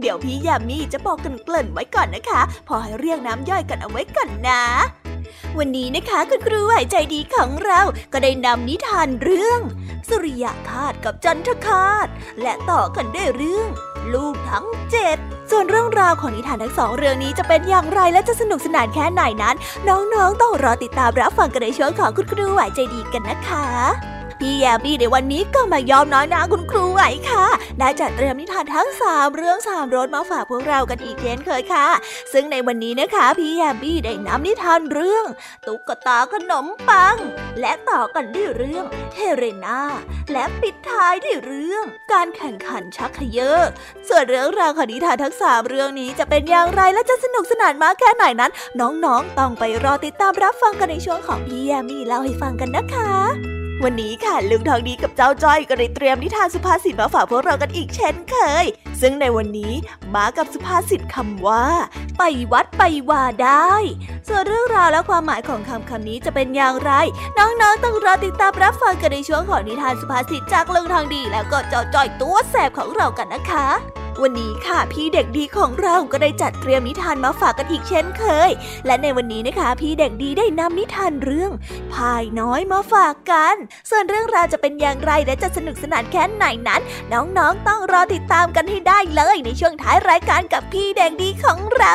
เดี๋ยวพี่ยามีจะบอกกันเกริ่นไว้ก่อนนะคะ พอให้เรียงน้ำย่อยกันเอาไว้ก่อนนะ วันนี้นะคะคุณครูไหวใจดีของเราก็ได้นำนิทานเรื่อง สุริยคาตกับจันทคาตและต่อกันด้วยเรื่อง ลูกทั้งเจ็ดส่วนเรื่องราวของนิทานทั้งสองเรื่องนี้จะเป็นอย่างไรและจะสนุกสนานแค่ไหนนั้น น้องๆต้องรอติดตามรับฟังกันในช่วงของคุณครูไหวใจดีกันนะคะ พี่แยบี้ในวันนี้ก็มายอมน้อยนาคุณครูไหวค่ะ ได้จัดเตรียมนิทานทั้งสามเรื่องสามรสมาฝากพวกเรากันอีกเช่นเคยค่ะ ซึ่งในวันนี้นะคะ พี่แยบี้ได้นำนิทานเรื่อง ตุ๊กตาขนมปัง และต่อกันด้วยเรื่องเฮเรนาและปิดท้ายด้วยเรื่อง การแข่งขันชักเขยอส่วนเรื่องราวของนิทานทั้งสามเรื่องนี้จะเป็นอย่างไรและจะสนุกสนานมากแค่ไหนนั้น น้องๆต้องไปรอติดตามรับฟังกันในช่วงของพี่แยมี่เล่าให้ฟังกันนะคะ วันนี้ค่ะลุงทองดีกับเจ้าจ้อยก็ได้เตรียมนิทานสุภาษิตมาฝากพวกเรากันอีกเช่นเคย ซึ่งในวันนี้มากับสุภาษิตคำว่า ไปวัดไปว่าได้ ส่วนเรื่องราวและความหมายของคำคำนี้จะเป็นอย่างไร น้องๆต้องรอติดตามรับฟังกันในช่วงของนิทานสุภาษิตจากลุงทองดี แล้วก็เจ้าจ้อยตัวแสบของเรากันนะคะ วันนี้ค่ะพี่เด็กดีของเราก็ได้จัดเตรียมนิทานมาฝากกันอีกเช่นเคย และในวันนี้นะคะ พี่เด็กดีได้นำนิทานเรื่องพายน้อยมาฝากกัน ส่วนเรื่องราวจะเป็นอย่างไรและจะสนุกสนานแค่ไหนนั้น น้องๆต้องรอติดตามกันให้ได้เลยในช่วงท้ายรายการกับพี่เด็กดีของเรา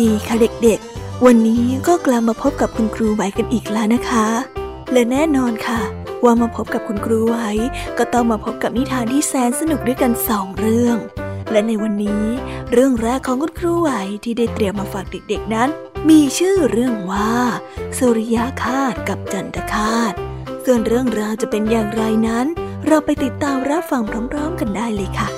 ดีค่ะเด็กๆ วันนี้ก็กลับมาพบกับคุณครูไหวกันอีกแล้วนะคะ และแน่นอนค่ะ ว่ามาพบกับคุณครูไหวก็ต้องมาพบกับนิทานที่แสนสนุกด้วยกันสองเรื่อง และในวันนี้ เรื่องแรกของคุณครูไหวที่ได้เตรียมมาฝากเด็กๆนั้น มีชื่อเรื่องว่าสุริยคาตกับจันทคาตส่วนเรื่องราวจะเป็นอย่างไรนั้น เราไปติดตามรับฟังพร้อม ๆ กันได้เลยค่ะ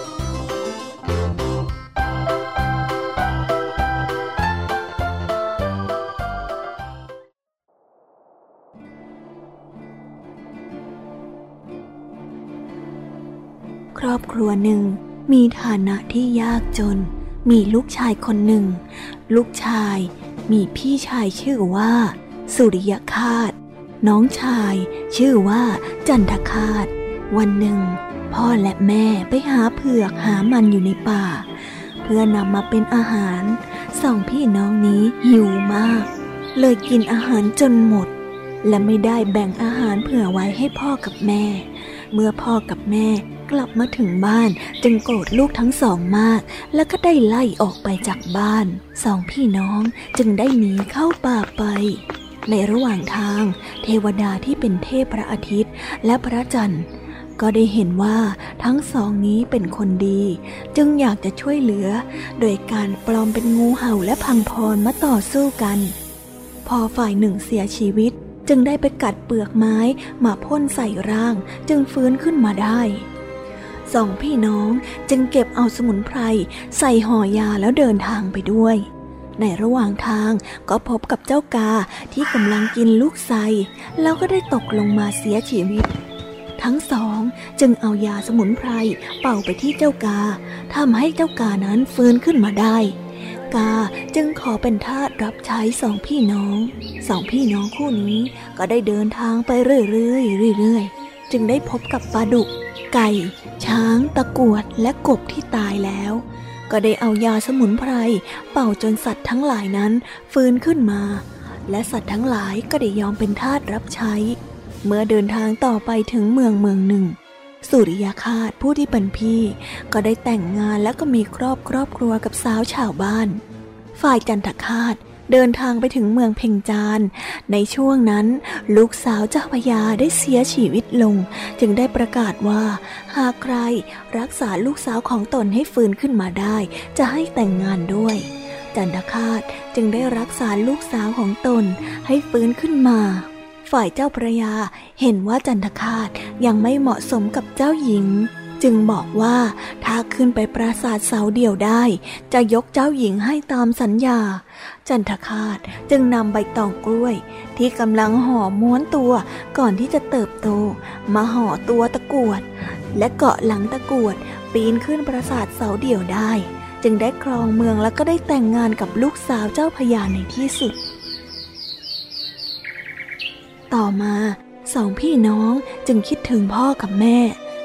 รอบครัวหนึ่ง มีฐานะที่ยากจน มีลูกชายคนหนึ่ง ลูกชายมีพี่ชายชื่อว่า สุริยคาตน้องชายชื่อว่าจันทคาตวันหนึ่ง พ่อและแม่ไปหาเผือกหามันอยู่ในป่า เพื่อนำมาเป็นอาหารสองพี่น้องนี้หิวมาก เลยกินอาหารจนหมด และไม่ได้แบ่งอาหารเผื่อไว้ให้พ่อกับแม่ เมื่อพ่อกับแม่ กลับมาถึงบ้านจึงโกรธลูกทั้งสองมาก แล้วก็ได้ไล่ออกไปจากบ้าน สองพี่น้องจึงได้หนีเข้าป่าไป ในระหว่างทาง เทวดาที่เป็นเทพพระอาทิตย์และพระจันทร์ ก็ได้เห็นว่าทั้งสองนี้เป็นคนดี จึงอยากจะช่วยเหลือ โดยการปลอมเป็นงูเห่าและพังพรมาต่อสู้กัน พอฝ่ายหนึ่งเสียชีวิตจึงได้ไปกัดเปลือกไม้มาพ่นใส่ร่าง จึงฟื้นขึ้นมาได้ สองพี่น้องจึงเก็บเอาสมุนไพรใส่ห่อยาแล้วเดินทางไปด้วย ในระหว่างทางก็พบกับเจ้ากาที่กำลังกินลูกไทรแล้วก็ได้ตกลงมาเสียชีวิต ทั้งสองจึงเอายาสมุนไพรเป่าไปที่เจ้ากาทำให้เจ้ากานั้นฟื้นขึ้นมาได้กาจึงขอเป็นทาสรับใช้สองพี่น้อง สองพี่น้องคู่นี้ก็ได้เดินทางไปเรื่อยๆเรื่อยๆ จึงได้พบกับปลาดุก ไก่ ช้างตะกวดและกบที่ตายแล้ว ก็ได้เอายาสมุนไพรเป่าจนสัตว์ทั้งหลายนั้นฟื้นขึ้นมา และสัตว์ทั้งหลายก็ได้ยอมเป็นทาสรับใช้ เมื่อเดินทางต่อไปถึงเมืองเมืองหนึ่ง สุริยาคาตผู้ที่เป็นพี่ ก็ได้แต่งงานแล้วก็มีครอบครอบครัวกับสาวชาวบ้าน ฝ่ายจันทคาต เดินทางไปถึงเมืองเพ่งจาน ในช่วงนั้น ลูกสาวเจ้าพญาได้เสียชีวิตลง จึงได้ประกาศว่า หากใครรักษาลูกสาวของตนให้ฟื้นขึ้นมาได้ จะให้แต่งงานด้วย จันทคาตจึงได้รักษาลูกสาวของตนให้ฟื้นขึ้นมาฝ่ายเจ้าพระยาเห็นว่าจันทคาตยังไม่เหมาะสมกับเจ้าหญิง จึงบอกว่าถ้าขึ้นไปปราสาทเสาเดี่ยวได้ จะยกเจ้าหญิงให้ตามสัญญา จันทคาตจึงนำใบตองกล้วย ที่กำลังห่อม้วนตัวก่อนที่จะเติบโต มาห่อตัวตะกวด และเกาะหลังตะกวด ปีนขึ้นปราสาทเสาเดี่ยวได้ จึงได้ครองเมืองแล้วก็ได้แต่งงานกับลูกสาวเจ้าพญาในที่สุด ต่อมาสองพี่น้องจึงคิดถึงพ่อกับแม่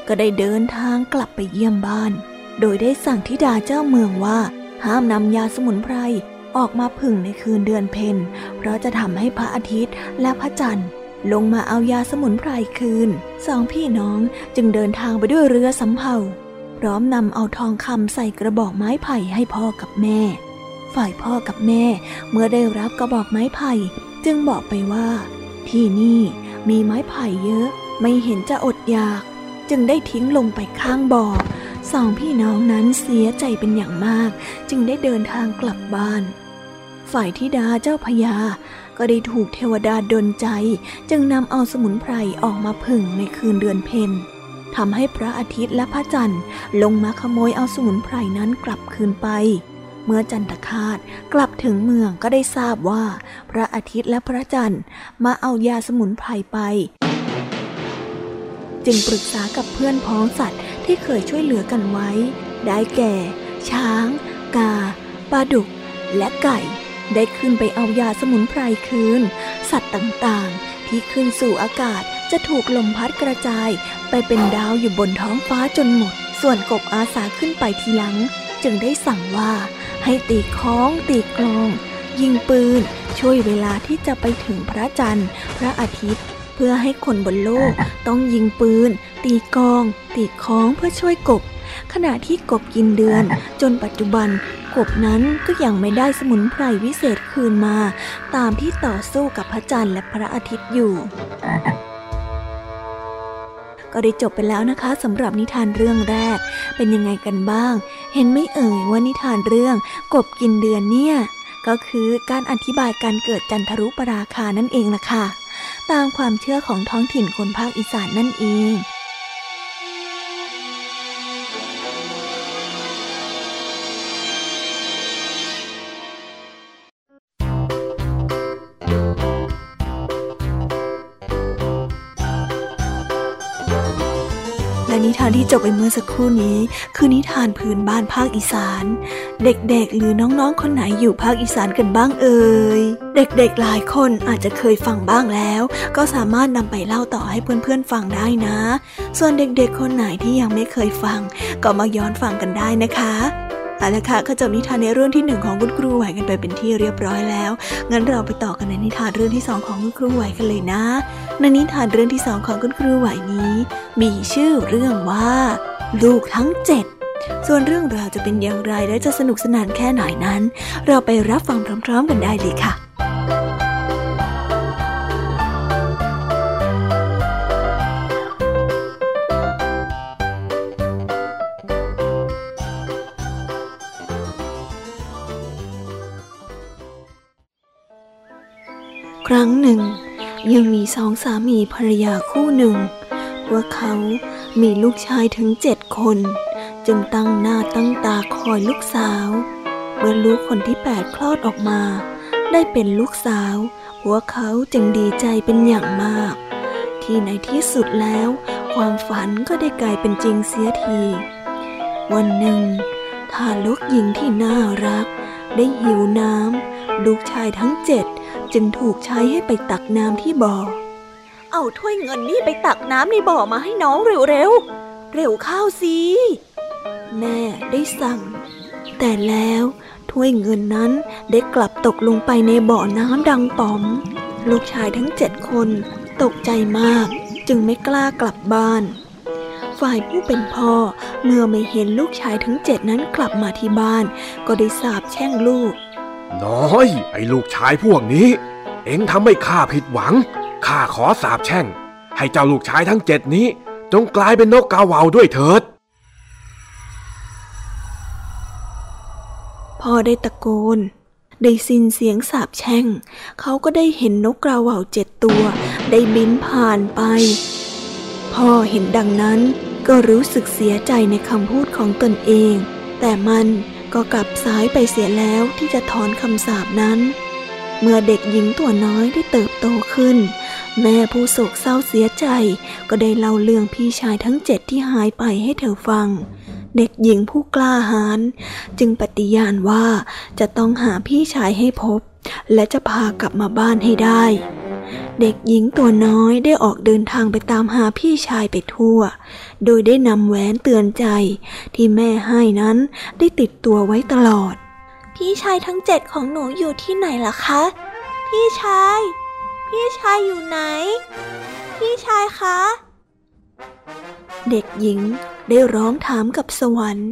ก็ได้เดินทางกลับไปเยี่ยมบ้าน โดยได้สั่งธิดาเจ้าเมืองว่า ห้ามนำยาสมุนไพรออกมาผึ่งในคืนเดือนเพ็ญเพราะจะทำให้พระอาทิตย์และพระจันทร์ลงมาเอายาสมุนไพรคืน สองพี่น้องจึงเดินทางไปด้วยเรือสำเภาพร้อมนำเอาทองคำใส่กระบอกไม้ไผ่ให้พ่อกับแม่ ฝ่ายพ่อกับแม่เมื่อได้รับกระบอกไม้ไผ่จึงบอกไปว่า ที่นี่มีไม้ไผ่เยอะไม่เห็นจะอดอยาก จึงได้ทิ้งลงไปข้างบ่อสองพี่น้องนั้นเสียใจเป็นอย่างมาก จึงได้เดินทางกลับบ้าน ฝ่ายธิดาเจ้าพญาก็ได้ถูกเทวดาดลใจ จึงนำเอาสมุนไพรออกมาผึ่งในคืนเดือนเพ็ญทำให้พระอาทิตย์และพระจันทร์ลงมาขโมยเอาสมุนไพรนั้นกลับคืนไป เมื่อจันทคาตกลับถึงเมืองก็ได้ทราบว่า พระอาทิตย์และพระจันทร์มาเอายาสมุนไพรไป จึงปรึกษากับเพื่อนพ้องสัตว์ที่เคยช่วยเหลือกันไว้ ได้แก่ ช้าง กาปลาดุก และไก่ ได้ขึ้นไปเอายาสมุนไพรคืน สัตว์ต่างๆ ที่ขึ้นสู่อากาศจะถูกลมพัดกระจาย ไปเป็นดาวอยู่บนท้องฟ้าจนหมด ส่วนกบอาสาขึ้นไปทีหลัง จึงได้สั่งว่าให้ตีค้องตีกลอง ยิงปืน ช่วยเวลาที่จะไปถึงพระจันทร์ พระอาทิตย์ เพื่อให้คนบนโลกต้องยิงปืน ตีกอง ตีค้องเพื่อช่วยกบ ขณะที่กบกินเดือน จนปัจจุบันกบนั้นก็ยังไม่ได้สมุนไพรวิเศษคืนมา ตามที่ต่อสู้กับพระจันทร์และพระอาทิตย์อยู่ก็ได้จบไปแล้วนะคะสำหรับนิทานเรื่องแรก เป็นยังไงกันบ้าง เห็นไม่เอ่ยว่านิทานเรื่องกบกินเดือนเนี่ย ก็คือการอธิบายการเกิดจันทรุปราคานั่นเองล่ะค่ะ ตามความเชื่อของท้องถิ่นคนภาคอีสานนั่นเองานที่จบไปเมื่อสักครู่นี้ คือนิทานพื้นบ้านภาคอีสาน เด็กๆ หรือน้องๆ คนไหนอยู่ภาคอีสานกันบ้างเอ่ย เด็กๆ หลายคนอาจจะเคยฟังบ้างแล้ว ก็สามารถนำไปเล่าต่อให้เพื่อนๆ ฟังได้นะ ส่วนเด็กๆ คนไหนที่ยังไม่เคยฟัง ก็มาย้อนฟังกันได้นะคะ เอาละค่ะก็จบนิทานในเรื่องที่หนึ่งของคุณครูไหวกันไปเป็นที่เรียบร้อยแล้ว งั้นเราไปต่อกันในนิทานเรื่องที่สองของคุณครูไหวกันเลยนะ ในนิทานเรื่องที่สองของคุณครูไหวนี้ มีชื่อเรื่องว่า ลูกทั้งเจ็ดส่วนเรื่องราวจะเป็นอย่างไรและจะสนุกสนานแค่ไหนนั้น เราไปรับฟังพร้อม ๆ กันได้เลยค่ะ ยังมีสองสามีภรรยาคู่หนึ่งว่าเขามีลูกชายถึงเจ็ดคน จึงตั้งหน้าตั้งตาคอยลูกสาว เมื่อลูกคนที่แปดคลอดออกมา ได้เป็นลูกสาว พวกเขาจึงดีใจเป็นอย่างมาก ที่ในที่สุดแล้ว ความฝันก็ได้กลายเป็นจริงเสียที วันหนึ่งทารกหญิงที่น่ารัก ได้หิวน้ำลูกชายทั้งเจ็ด จึงถูกใช้ให้ไปตักน้ำที่บ่อ เอาถ้วยเงินนี่ไปตักน้ำในบ่อมาให้น้องเร็วๆ เร็วข้าวสิแม่ได้สั่ง แต่แล้วถ้วยเงินนั้นได้กลับตกลงไปในบ่อน้ำดังป๋อม ลูกชายทั้งเจ็ดคนตกใจมากจึงไม่กล้ากลับบ้าน ฝ่ายผู้เป็นพ่อเมื่อไม่เห็นลูกชายทั้งเจ็ดนั้นกลับมาที่บ้าน ก็ได้สาบแช่งลูก น้อย ไอ้ลูกชายพวกนี้ เอ็งทำให้ข้าผิดหวัง ข้าขอสาบแช่ง ให้เจ้าลูกชายทั้งเจ็ดนี้ จงกลายเป็นนกกาเหว่าด้วยเถิดพอได้ตะโกน ได้สิ้นเสียงสาบแช่ง เขาก็ได้เห็นนกกาเหว่าวเจ็ดตัว ได้บินผ่านไป พ่อเห็นดังนั้นก็รู้สึกเสียใจในคำพูดของตนเอง แต่มัน ก็กลับซ้ายไปเสียแล้วที่จะถอนคำสาปนั้น เมื่อเด็กหญิงตัวน้อยได้เติบโตขึ้น แม่ผู้โศกเศร้าเสียใจ ก็ได้เล่าเรื่องพี่ชายทั้งเจ็ดที่หายไปให้เธอฟัง เด็กหญิงผู้กล้าหาญจึงปฏิญาณว่าจะต้องหาพี่ชายให้พบ และจะพากลับมาบ้านให้ได้ เด็กหญิงตัวน้อยได้ออกเดินทางไปตามหาพี่ชายไปทั่ว โดยได้นำแหวนเตือนใจ ที่แม่ให้นั้นได้ติดตัวไว้ตลอด พี่ชายทั้งเจ็ดของหนูอยู่ที่ไหนล่ะคะ พี่ชาย พี่ชายอยู่ไหน พี่ชายคะ เด็กหญิงได้ร้องถามกับสวรรค์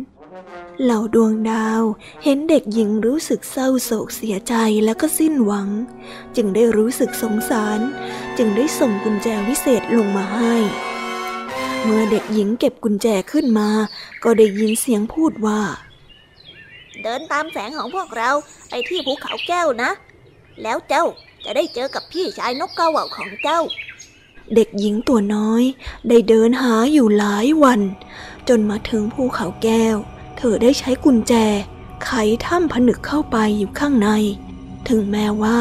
เหล่าดวงดาวเห็นเด็กหญิงรู้สึกเศร้าโศกเสียใจแล้วก็สิ้นหวัง จึงได้รู้สึกสงสาร จึงได้ส่งกุญแจวิเศษลงมาให้ เมื่อเด็กหญิงเก็บกุญแจขึ้นมา ก็ได้ยินเสียงพูดว่า เดินตามแสงของพวกเราไปที่ภูเขาแก้วนะ แล้วเจ้าจะได้เจอกับพี่ชายนกกระว่าของเจ้า เด็กหญิงตัวน้อย ได้เดินหาอยู่หลายวัน จนมาถึงภูเขาแก้ว เธอได้ใช้กุญแจ ไขถ้ำผนึกเข้าไปอยู่ข้างใน ถึงแม้ว่า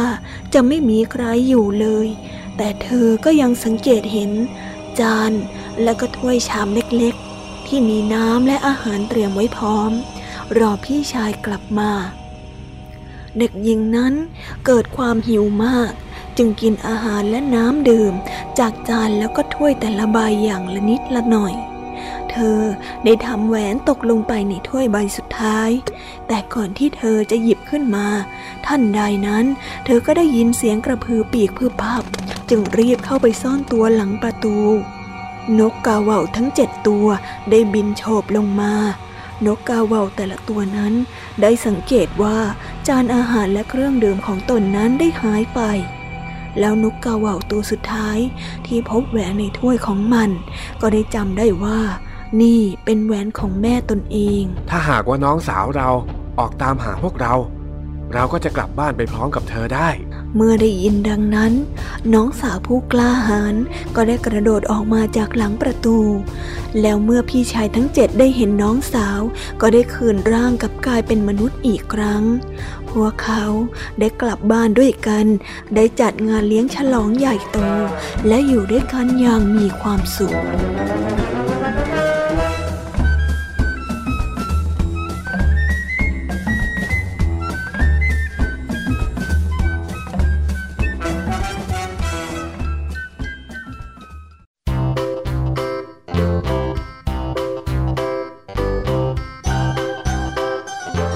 จะไม่มีใครอยู่เลย แต่เธอก็ยังสังเกตเห็น จานและก็ถ้วยชามเล็กๆ ที่มีน้ำและอาหารเตรียมไว้พร้อม รอพี่ชายกลับมา เด็กหญิงนั้นเกิดความหิวมากจึงกินอาหารและน้ำดื่ม จากจานแล้วก็ถ้วยแต่ละใบอย่างละนิดละหน่อย เธอได้ทำแหวนตกลงไปในถ้วยใบสุดท้าย แต่ก่อนที่เธอจะหยิบขึ้นมา ท่านใดนั้น เธอก็ได้ยินเสียงกระพือปีกพือพับ จึงรีบเข้าไปซ่อนตัวหลังประตู นกกาเหว่าทั้งเจ็ดตัวได้บินโฉบลงมานกกาเหว่าแต่ละตัวนั้น ได้สังเกตว่าจานอาหารและเครื่องดื่มของตนนั้นได้หายไป แล้วนกกาเหว่าตัวสุดท้ายที่พบแหวนในถ้วยของมัน ก็ได้จำได้ว่า นี่เป็นแหวนของแม่ตนเอง ถ้าหากว่าน้องสาวเราออกตามหาพวกเรา เราก็จะกลับบ้านไปพร้อมกับเธอได้ เมื่อได้ยินดังนั้น น้องสาวผู้กล้าหาญก็ได้กระโดดออกมาจากหลังประตู แล้วเมื่อพี่ชายทั้งเจ็ดได้เห็นน้องสาว ก็ได้คืนร่างกับกายเป็นมนุษย์อีกครั้ง พวกเขาได้กลับบ้านด้วยกัน ได้จัดงานเลี้ยงฉลองใหญ่โต และอยู่ด้วยกันอย่างมีความสุข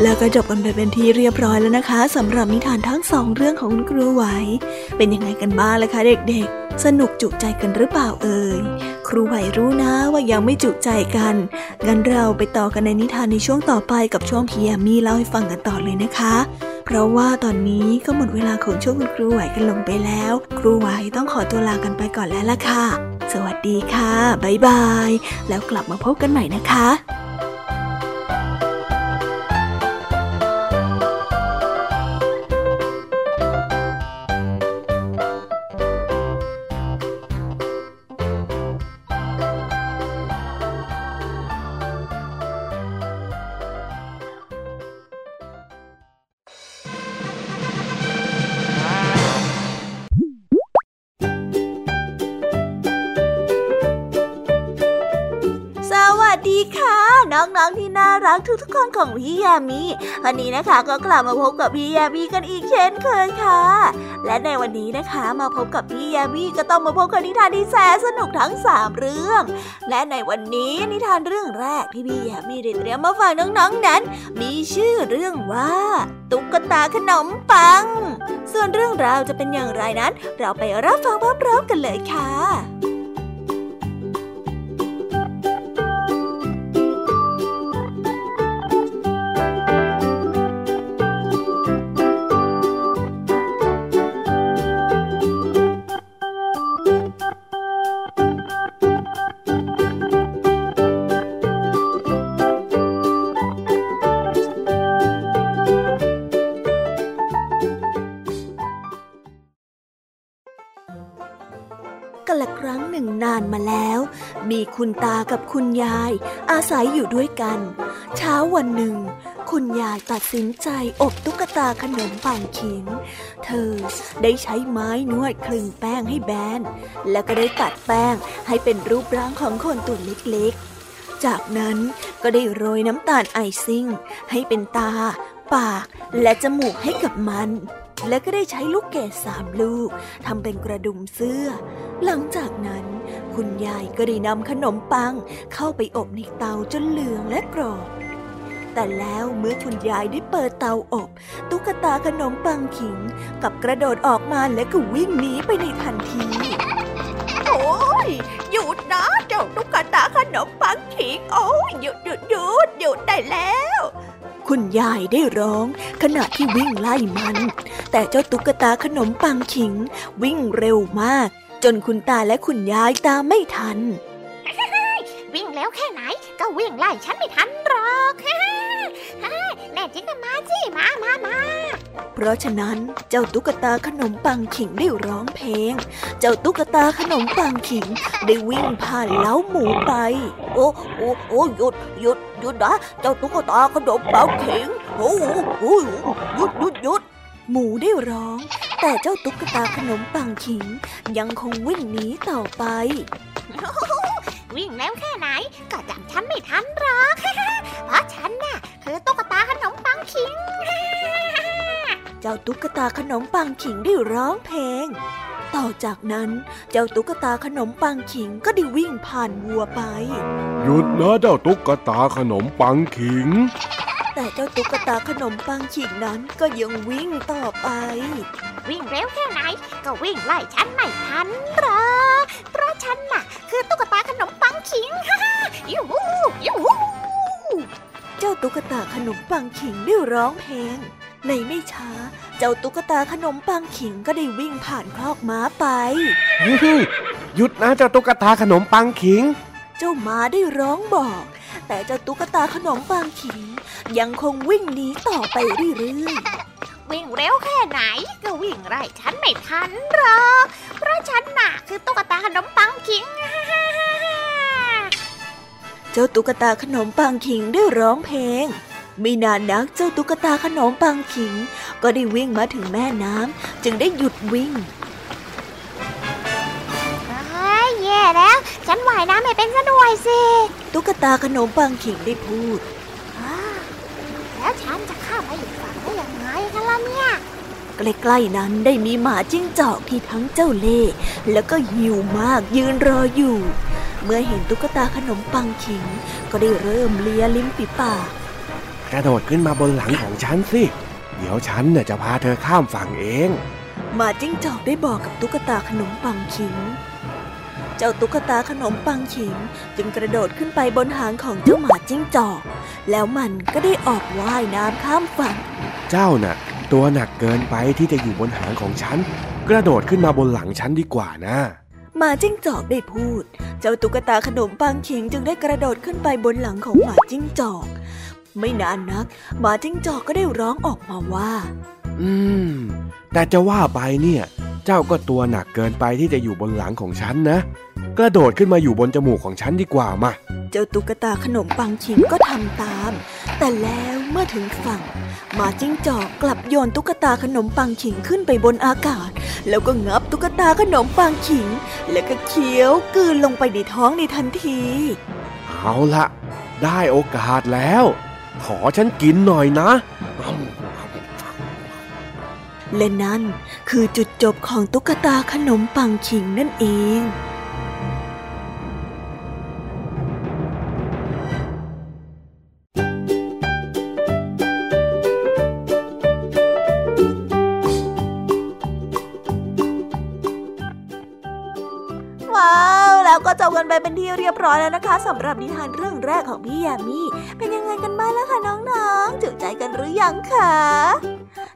แล้วก็จบกันไปเป็นที่เรียบร้อยแล้วนะคะสำหรับนิทานทั้งสองเรื่องของคุณครูไหว เป็นยังไงกันบ้างล่ะคะเด็กๆ สนุกจุใจกันหรือเปล่าเอ่ยครูไหวรู้นะว่ายังไม่จุใจกันงั้นเราไปต่อกันในนิทานในช่วงต่อไปกับช่วงพียมีเล่าให้ฟังกันต่อเลยนะคะ เพราะว่าตอนนี้ก็หมดเวลาของช่วงคุณครูไหวกันลงไปแล้ว ครูไหวต้องขอตัวลากันไปก่อนแล้วล่ะค่ะ สวัสดีค่ะบ๊ายบาย แล้วกลับมาพบกันใหม่นะคะ ของพี่ยามีวันนี้นะคะก็กลับมาพบกับพี่ยามีกันอีกเช่นเคยค่ะ และในวันนี้นะคะมาพบกับพี่ยามีก็ต้องมาพบกับนิทานที่แสนสนุกทั้งสามเรื่อง และในวันนี้นิทานเรื่องแรกที่พี่ยามีได้เตรียมมาฝากน้องๆนนั้น มีชื่อเรื่องว่า ตุ๊กตาขนมปัง ส่วนเรื่องราวจะเป็นอย่างไรนั้น เราไปรับฟังพร้อมๆกันเลยค่ะ นานมาแล้ว มีคุณตากับคุณยายอาศัยอยู่ด้วยกัน เช้าวันหนึ่ง คุณยายตัดสินใจอบตุ๊กตาขนมปังขิง เธอได้ใช้ไม้นวดคลึงแป้งให้แบน แล้วก็ได้ตัดแป้งให้เป็นรูปร่างของคนตัวเล็กๆ จากนั้นก็ได้โรยน้ำตาลไอซิ่ง ให้เป็นตา ปากและจมูกให้กับมัน และก็ได้ใช้ลูกเกดสามลูกทำเป็นกระดุมเสื้อ หลังจากนั้น คุณยายก็ได้นำขนมปัง เข้าไปอบในเตาจนเหลืองและกรอบแต่แล้วเมื่อคุณยายได้เปิดเตาอบ ตุ๊กตาขนมปังขิง กับกระโดดออกมาและก็วิ่งหนีไปในทันที โอ้ยหยุดนะเจ้าตุ๊กตาขนมปังขิง โอ้ยหยุดหยุดหยุดหยุดได้แล้ว คุณยายได้ร้อง ขณะที่วิ่งไล่มัน แต่เจ้าตุ๊กตาขนมปังขิง วิ่งเร็วมาก จนคุณตาและคุณยายตามไม่ทัน วิ่งแล้วแค่ไหน ก็วิ่งไล่ฉันไม่ทันหรอก แน่จริงก็มาสิมามามาเพราะฉะนั้นเจ้าตุ๊กตาขนมปังขิงได้ร้องเพลง เจ้าตุ๊กตาขนมปังขิงได้วิ่งผ่านเล้าหมูไป โอ้โอ้โอ้หยุดหยุดหยุดนะเจ้าตุ๊กตาขนมปังขิงโอ้โอ้หยุดหยุดหยุดหมูได้ร้อง แต่เจ้าตุ๊กตาขนมปังขิง ยังคงวิ่งหนีต่อไป วิ่งแล้วแค่ไหนก็จับฉันไม่ทันหรอก จ้าตุ๊กตาขนมปังขิงได้ร้องเพลง ต่อจากนั้นเจ้าตุ๊กตาขนมปังขิงก็ได้วิ่งผ่านวัวไป หยุดนะเจ้าตุ๊กตาขนมปังขิง แต่เจ้าตุ๊กตาขนมปังขิงนั้นก็ยังวิ่งต่อไป วิ่งเร็วแค่ไหน ก็วิ่งไล่ฉันไม่ทันหรอกเพราะฉันน่ะ คือตุ๊กตาขนมปังขิงยูฮูยูฮูเจ้าตุ๊กตาขนมปังขิงได้ร้องเพลง ในไม่ช้า เจ้าตุ๊กตาขนมปังขิงก็ได้วิ่งผ่านคอกม้าไปหยุดนะเจ้าตุ๊กตาขนมปังขิง เจ้าม้าได้ร้องบอก แต่เจ้าตุ๊กตาขนมปังขิง ยังคงวิ่งหนีต่อไปเรื่อยวิ่งเร็วแค่ไหนก็วิ่งไล่ฉันไม่ทันหรอกเพราะฉันน่ะคือตุ๊กตาขนมปังขิงๆเจ้าตุ๊กตาขนมปังขิงได้ร้องเพลง ไม่นานนักเจ้าตุ๊กตาขนมปังขิง ก็ได้วิ่งมาถึงแม่น้ำจึงได้หยุดวิ่งเฮ้ยแย่แล้ว ฉันว่ายน้ำไม่เป็นซะด้วยสิ ตุ๊กตาขนมปังขิงได้พูดอ้าวแล้วฉันจะข้ามไปอีกฝั่งได้ยังไงกันล่ะเนี่ย ใกล้ๆนั้นได้มีหมาจิ้งจอกที่ทั้งเจ้าเล่ห์แล้วก็หิวมากยืนรออยู่ เมื่อเห็นตุ๊กตาขนมปังขิง ก็ได้เริ่มเลียลิ้มปีปาก กระโดดขึ้นมาบนหลังของฉันสิ เดี๋ยวฉันน่ะจะพาเธอข้ามฝั่งเอง หมาจิ้งจอกได้บอกกับตุ๊กตาขนมปังขิง เจ้าตุ๊กตาขนมปังขิงจึงกระโดดขึ้นไปบนหางของเจ้าหมาจิ้งจอก แล้วมันก็ได้ออกว่ายน้ำข้ามฝั่ง เจ้าน่ะ ตัวหนักเกินไปที่จะอยู่บนหางของฉัน กระโดดขึ้นมาบนหลังฉันดีกว่านะหมาจิ้งจอกได้พูด เจ้าตุ๊กตาขนมปังขิงจึงได้กระโดดขึ้นไปบนหลังของหมาจิ้งจอก ไม่นานนักหมาจิ้งจอกก็ได้ร้องออกมาว่า อืม แต่จะว่าไปเนี่ย เจ้าก็ตัวหนักเกินไปที่จะอยู่บนหลังของฉันนะ กระโดดขึ้นมาอยู่บนจมูกของฉันดีกว่ามาเจ้าตุ๊กตาขนมปังขิงก็ทำตาม แต่แล้วเมื่อถึงฝั่งหมาจิ้งจอกกลับโยนตุ๊กตาขนมปังขิงขึ้นไปบนอากาศ แล้วก็งับตุ๊กตาขนมปังขิง แล้วก็เคี้ยวกลืนลงไปในท้องในทันที เอาละได้โอกาสแล้ว ขอฉันกินหน่อยนะ และนั่นคือจุดจบของตุ๊กตาขนมปังขิงนั่นเองว้าวแล้วก็จบกันไปเป็นที่เรียบร้อยแล้วนะคะสำหรับนิทานเรื่องแรกของพี่ยามี เป็นยังไงกันบ้างล่ะคะน้องๆ จุใจกันหรือยังคะ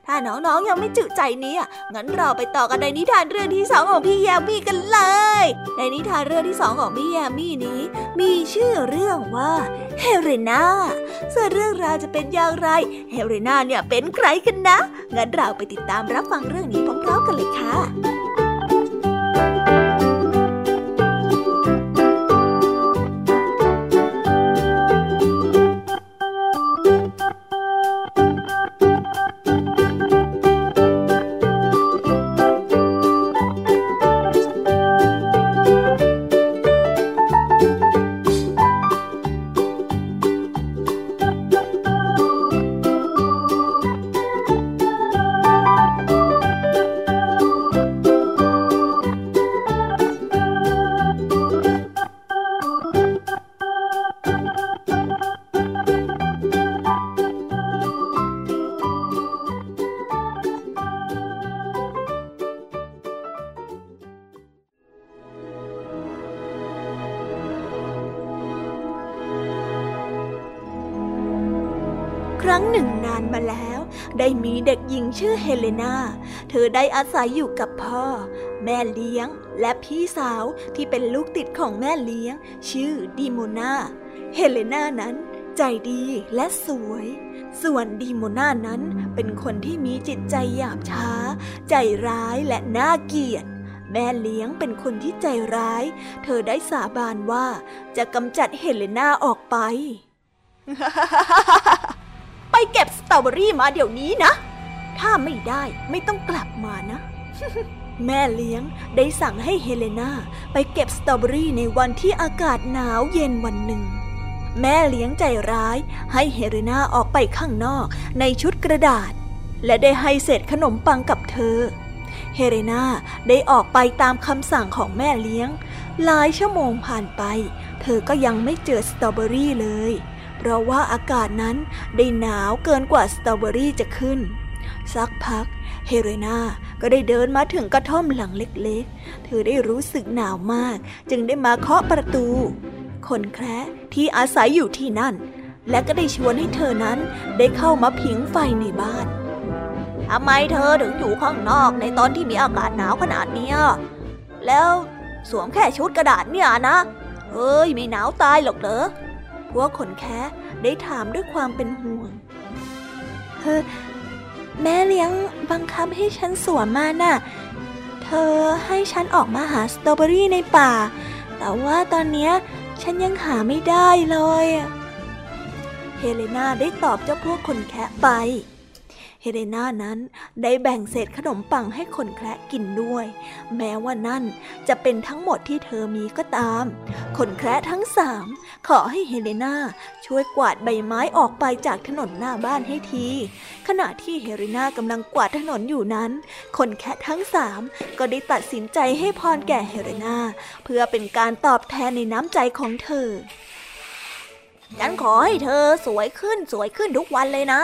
ถ้าน้องๆ ยังไม่จุใจเนี่ย งั้นเราไปต่อกันในนิทานเรื่องที่สองของพี่ยามีกันเลย ในนิทานเรื่องที่สองของพี่ยามีนี้ มีชื่อเรื่องว่าเฮเรนาส่วนเรื่องราวจะเป็นอย่างไร เฮเรนาเนี่ยเป็นใครกันนะ งั้นเราไปติดตามรับฟังเรื่องนี้พร้อมๆกันเลยค่ะ ชื่อเฮเลนาเธอได้อาศัยอยู่กับพ่อ แม่เลี้ยง และพี่สาวที่เป็นลูกติดของแม่เลี้ยง ชื่อดิโมนาเฮเลนานั้นใจดีและสวย ส่วนดีโมนานั้นเป็นคนที่มีจิตใจหยาบช้า ใจร้ายและน่าเกลียดแม่เลี้ยงเป็นคนที่ใจร้าย เธอได้สาบานว่าจะกำจัดเฮเลนาออกไป ไปเก็บสตรอเบอรี่มาเดี๋ยวนี้นะ ถ้าไม่ได้ไม่ต้องกลับมานะ แม่เลี้ยงได้สั่งให้เฮเลนาไปเก็บสตรอเบอรี่ในวันที่อากาศหนาวเย็นวันหนึ่ง แม่เลี้ยงใจร้ายให้เฮเลนาออกไปข้างนอกในชุดกระดาษ และได้ให้เศษขนมปังกับเธอ เฮเลนาได้ออกไปตามคำสั่งของแม่เลี้ยง หลายชั่วโมงผ่านไป เธอก็ยังไม่เจอสตรอเบอรี่เลย เพราะว่าอากาศนั้นได้หนาวเกินกว่าสตรอเบอรี่จะขึ้น สักพัก เฮเรนาก็ได้เดินมาถึงกระท่อมหลังเล็กๆ เธอได้รู้สึกหนาวมาก จึงได้มาเคาะประตู คนแคระที่อาศัยอยู่ที่นั่น และก็ได้ชวนให้เธอนั้นได้เข้ามาผิงไฟในบ้านทำไมเธอถึงอยู่ข้างนอกในตอนที่มีอากาศหนาวขนาดนี้แล้วสวมแค่ชุดกระดาษเนี่ยนะเฮ้ยไม่หนาวตายหรอกเหรอพวกคนแคะได้ถามด้วยความเป็นห่วงเธอ แม่เลี้ยงบังคับให้ฉันสวมมาน่ะ เธอให้ฉันออกมาหาสตรอเบอรี่ในป่า แต่ว่าตอนเนี้ยฉันยังหาไม่ได้เลย เฮเลนาได้ตอบเจ้าพวกคนแคะไป เฮเลนานั้นได้แบ่งเศษขนมปังให้คนแคระกินด้วย แม้ว่านั่นจะเป็นทั้งหมดที่เธอมีก็ตาม คนแคระทั้งสามขอให้เฮเลนาช่วยกวาดใบไม้ออกไปจากถนนหน้าบ้านให้ที ขณะที่เฮเลนากำลังกวาดถนนอยู่นั้น คนแคระทั้งสามก็ได้ตัดสินใจให้พรแก่เฮเลนาเพื่อเป็นการตอบแทนในน้ำใจของเธอฉันขอให้เธอสวยขึ้นสวยขึ้นทุกวันเลยนะ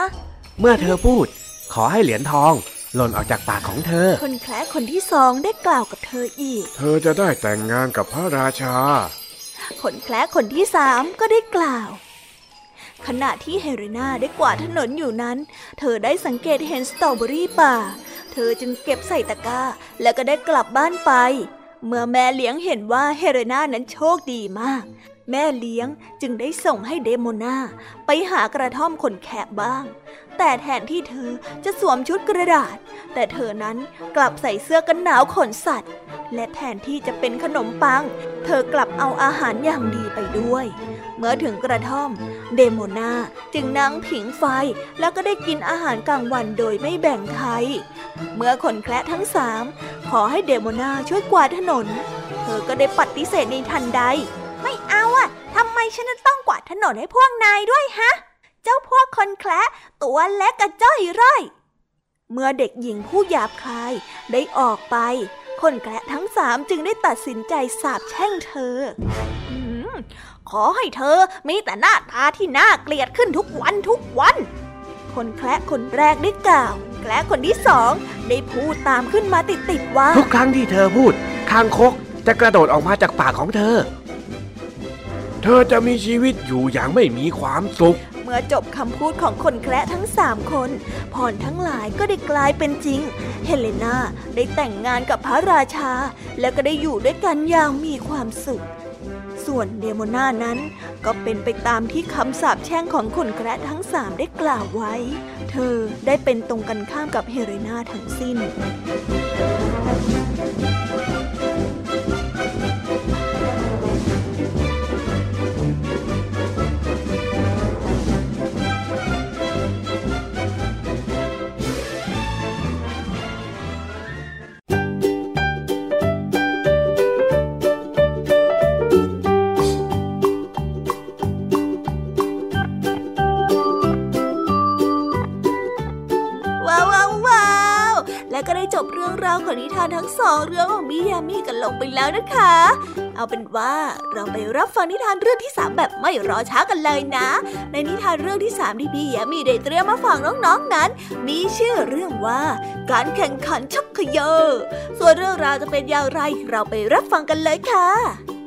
เมื่อเธอพูด ขอให้เหรียญทอง หล่นออกจากปากของเธอ คนแคระคนที่สองได้กล่าวกับเธออีก เธอจะได้แต่งงานกับพระราชา คนแคระคนที่สามก็ได้กล่าว ขณะที่เฮเรนาได้กวาดถนนอยู่นั้น เธอได้สังเกตเห็นสตรอเบอรี่ป่า เธอจึงเก็บใส่ตะกร้า แล้วก็ได้กลับบ้านไป เมื่อแม่เลี้ยงเห็นว่าเฮเรนานั้นโชคดีมากแม่เลี้ยงจึงได้ส่งให้เดโมนาไปหากระท่อมคนแคระบ้าง แต่แทนที่เธอจะสวมชุดกระดาษ แต่เธอนั้นกลับใส่เสื้อกันหนาวขนสัตว์ และแทนที่จะเป็นขนมปัง เธอกลับเอาอาหารอย่างดีไปด้วย เมื่อถึงกระท่อม เดโมนาจึงนั่งผิงไฟแล้วก็ได้กินอาหารกลางวันโดยไม่แบ่งใคร เมื่อคนแคระทั้งสามขอให้เดโมนาช่วยกวาดถนน เธอก็ได้ปฏิเสธในทันใด ไม่เอาอะทำไมฉันจะต้องกวาดถนนให้พวกนายด้วยฮะ จ้าพวกคนแคระตัวเล็กกระจ้อยร่อย เมื่อเด็กหญิงผู้หยาบคายได้ออกไป คนแคระทั้งสามจึงได้ตัดสินใจสาบแช่งเธอขอให้เธอมีแต่หน้าตาที่น่าเกลียดขึ้นทุกวันทุกวัน คนแคระคนแรกได้กล่าว แคระคนที่สองได้พูดตามขึ้นมาติดๆว่า ทุกครั้งที่เธอพูด คางคกจะกระโดดออกมาจากปากของเธอ เธอจะมีชีวิตอยู่อย่างไม่มีความสุข มื่อจบคำพูดของคนแคระทั้งสามคนพรทั้งหลายก็ได้กลายเป็นจริง เฮเลนาได้แต่งงานกับพระราชา และก็ได้อยู่ด้วยกันอย่างมีความสุข ส่วนเดโมนานั้นก็เป็นไปตามที่คำสาปแช่งของคนแคระทั้งสามได้กล่าวไว้ เธอได้เป็นตรงกันข้ามกับเฮเรนาทั้งสิ้น มิยามีกันลงไปแล้วนะคะ เอาเป็นว่าเราไปรับฟังนิทานเรื่องที่สามแบบไม่รอช้ากันเลยนะ ในนิทานเรื่องที่สามที่พี่แยามีได้เตรียมมาฝากน้องๆนนั้น มีชื่อเรื่องว่า การแข่งขันชักเขยอส่วนเรื่องราวจะเป็นอย่างไรเราไปรับฟังกันเลยค่ะ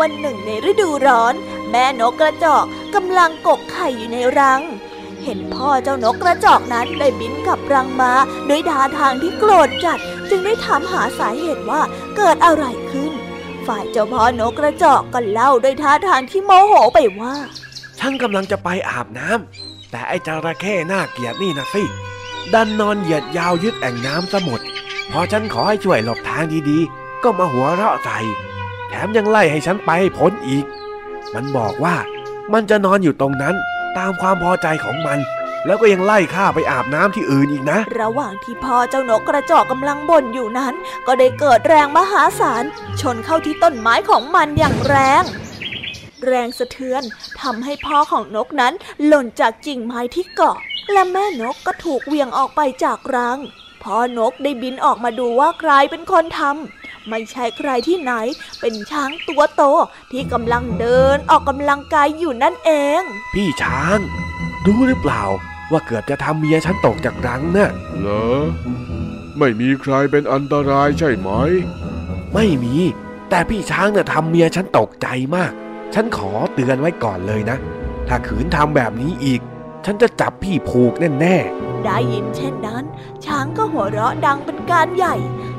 วันหนึ่งในฤดูร้อน แม่นกกระจอกกำลังกกไข่อยู่ในรัง เห็นพ่อเจ้านกกระจอกนั้นได้บินกลับรังมาด้วยท่าทางที่โกรธจัดจึงได้ถามหาสาเหตุว่าเกิดอะไรขึ้น ฝ่ายเจ้าพ่อนกกระจอกก็เล่าด้วยท่าทางที่โมโหไปว่า ฉันกำลังจะไปอาบน้ำแต่ไอ้จระเข้น่าเกียดนี่นะสิดันนอนเหยียดยาวยึดแอ่งน้ำซะหมดพอฉันขอให้ช่วยหลบทางดีๆ ก็มาหัวเราะใส่ แถมยังไล่ให้ฉันไปให้พ้นอีก มันบอกว่ามันจะนอนอยู่ตรงนั้นตามความพอใจของมัน แล้วก็ยังไล่ข้าไปอาบน้ำที่อื่นอีกนะ ระหว่างที่พ่อเจ้านกกระจอกกำลังบ่นอยู่นั้น ก็ได้เกิดแรงมหาศาลชนเข้าที่ต้นไม้ของมันอย่างแรง แรงสะเทือนทำให้พ่อของนกนั้นหล่นจากกิ่งไม้ที่เกาะ และแม่นกก็ถูกเวียงออกไปจากรังพ่อนกได้บินออกมาดูว่าใครเป็นคนทำ ไม่ใช่ใครที่ไหน เป็นช้างตัวโตที่กำลังเดินออกกำลังกายอยู่นั่นเอง พี่ช้าง รู้หรือเปล่า ว่าเกือบจะทำเมียฉันตกจากรังนะ่ะเหรอ ไม่มีใครเป็นอันตรายใช่ไหม ไม่มี แต่พี่ช้างน่ะทำเมียฉันตกใจมาก ฉันขอเตือนไว้ก่อนเลยนะ ถ้าขืนทำแบบนี้อีก ฉันจะจับพี่ผูกแน่ได้ยินเช่นนั้น ช้างก็หัวเราะดังเป็นการใหญ่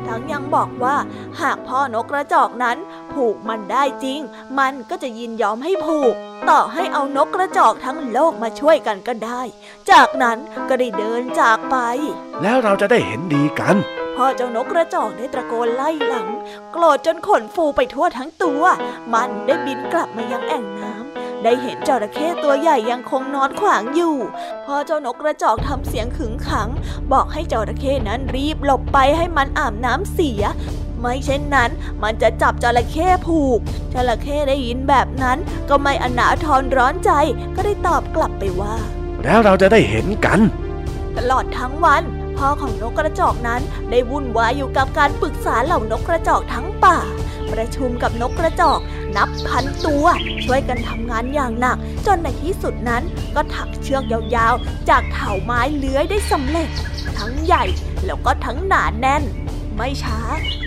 ทั้งยังบอกว่า หากพ่อนกกระจอกนั้น ผูกมันได้จริง มันก็จะยินยอมให้ผูก ต่อให้เอานกกระจอกทั้งโลกมาช่วยกันก็ได้ จากนั้นก็ได้เดินจากไป แล้วเราจะได้เห็นดีกันพ่อเจ้านกกระจอกได้ตะโกนไล่หลัง โกรธจนขนฟูไปทั่วทั้งตัว มันได้บินกลับมายังแอ่งน้ำ ได้เห็นจระเข้ตัวใหญ่ยังคงนอนขวางอยู่พ่อเจ้านกกระจอกทำเสียงขึงขัง บอกให้จระเข้นั้นรีบหลบไปให้มันอาบน้ำเสีย ไม่เช่นนั้นมันจะจับจระเข้ผูก จระเข้ได้ยินแบบนั้นก็ไม่อนาทรร้อนใจก็ได้ตอบกลับไปว่า แล้วเราจะได้เห็นกัน ตลอดทั้งวัน พ่อของนกกระจอกนั้นได้วุ่นวายอยู่กับการปรึกษาเหล่านกกระจอกทั้งป่า ประชุมกับนกกระจอกนับพันตัว ช่วยกันทำงานอย่างหนัก จนในที่สุดนั้นก็ถักเชือกยาวๆ จากเถาไม้เลื้อยได้สำเร็จ ทั้งใหญ่แล้วก็ทั้งหนาแน่นไม่ช้า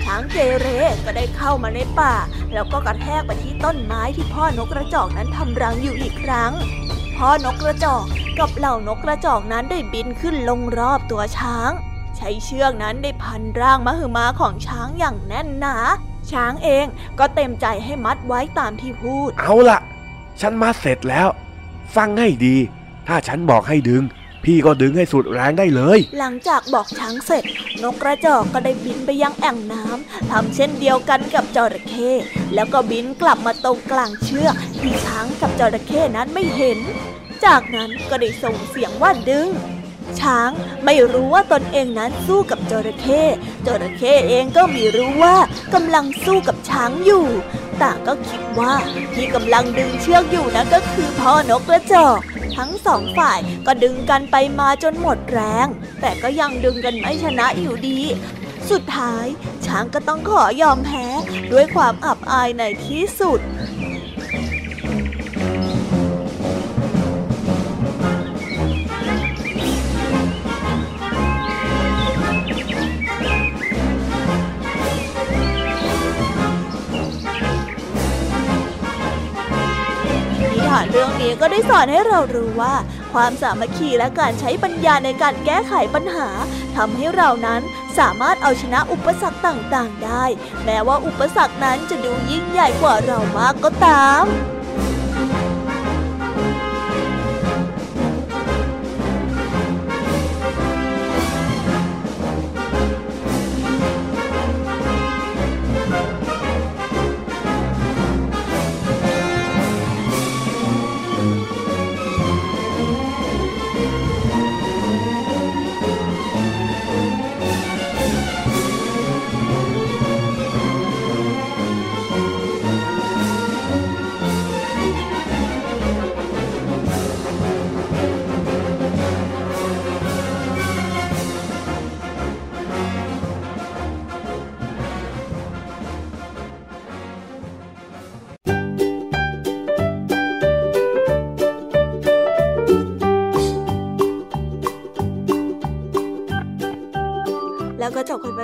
ช้างเจเรก็ได้เข้ามาในป่า แล้วก็กระแทกไปที่ต้นไม้ที่พ่อนกกระจอกนั้นทำรังอยู่อีกครั้ง พ่อนกกระจอกกับเหล่านกกระจอกนั้นได้บินขึ้นลงรอบตัวช้าง ใช้เชือกนั้นได้พันร่างมหึมาของช้างอย่างแน่นหนา ช้างเองก็เต็มใจให้มัดไว้ตามที่พูด เอาละฉันมาเสร็จแล้ว ฟังให้ดี ถ้าฉันบอกให้ดึง พี่ก็ดึงให้สุดแรงได้เลย หลังจากบอกช้างเสร็จ นกกระจอกก็ได้บินไปยังแอ่งน้ำทำเช่นเดียวกันกับจระเข้แล้วก็บินกลับมาตรงกลางเชือกที่ช้างกับจระเข้นั้นไม่เห็น จากนั้นก็ได้ส่งเสียงว่าดึง ช้างไม่รู้ว่าตนเองนั้นสู้กับจระเข้จระเข้เองก็ไม่รู้ว่ากำลังสู้กับช้างอยู่ ต่างก็คิดว่าที่กำลังดึงเชือกอยู่นั้นก็คือพ่อนกกระจอกทั้งสองฝ่ายก็ดึงกันไปมาจนหมดแรง แต่ก็ยังดึงกันไม่ชนะอยู่ดี สุดท้ายช้างก็ต้องขอยอมแพ้ด้วยความอับอายในที่สุด ก็ได้สอนให้เรารู้ว่า ความสามัคคีและการใช้ปัญญาในการแก้ไขปัญหาทำให้เรานั้นสามารถเอาชนะอุปสรรคต่างๆ ได้ แม้ว่าอุปสรรคนั้นจะดูยิ่งใหญ่กว่าเรามากก็ตาม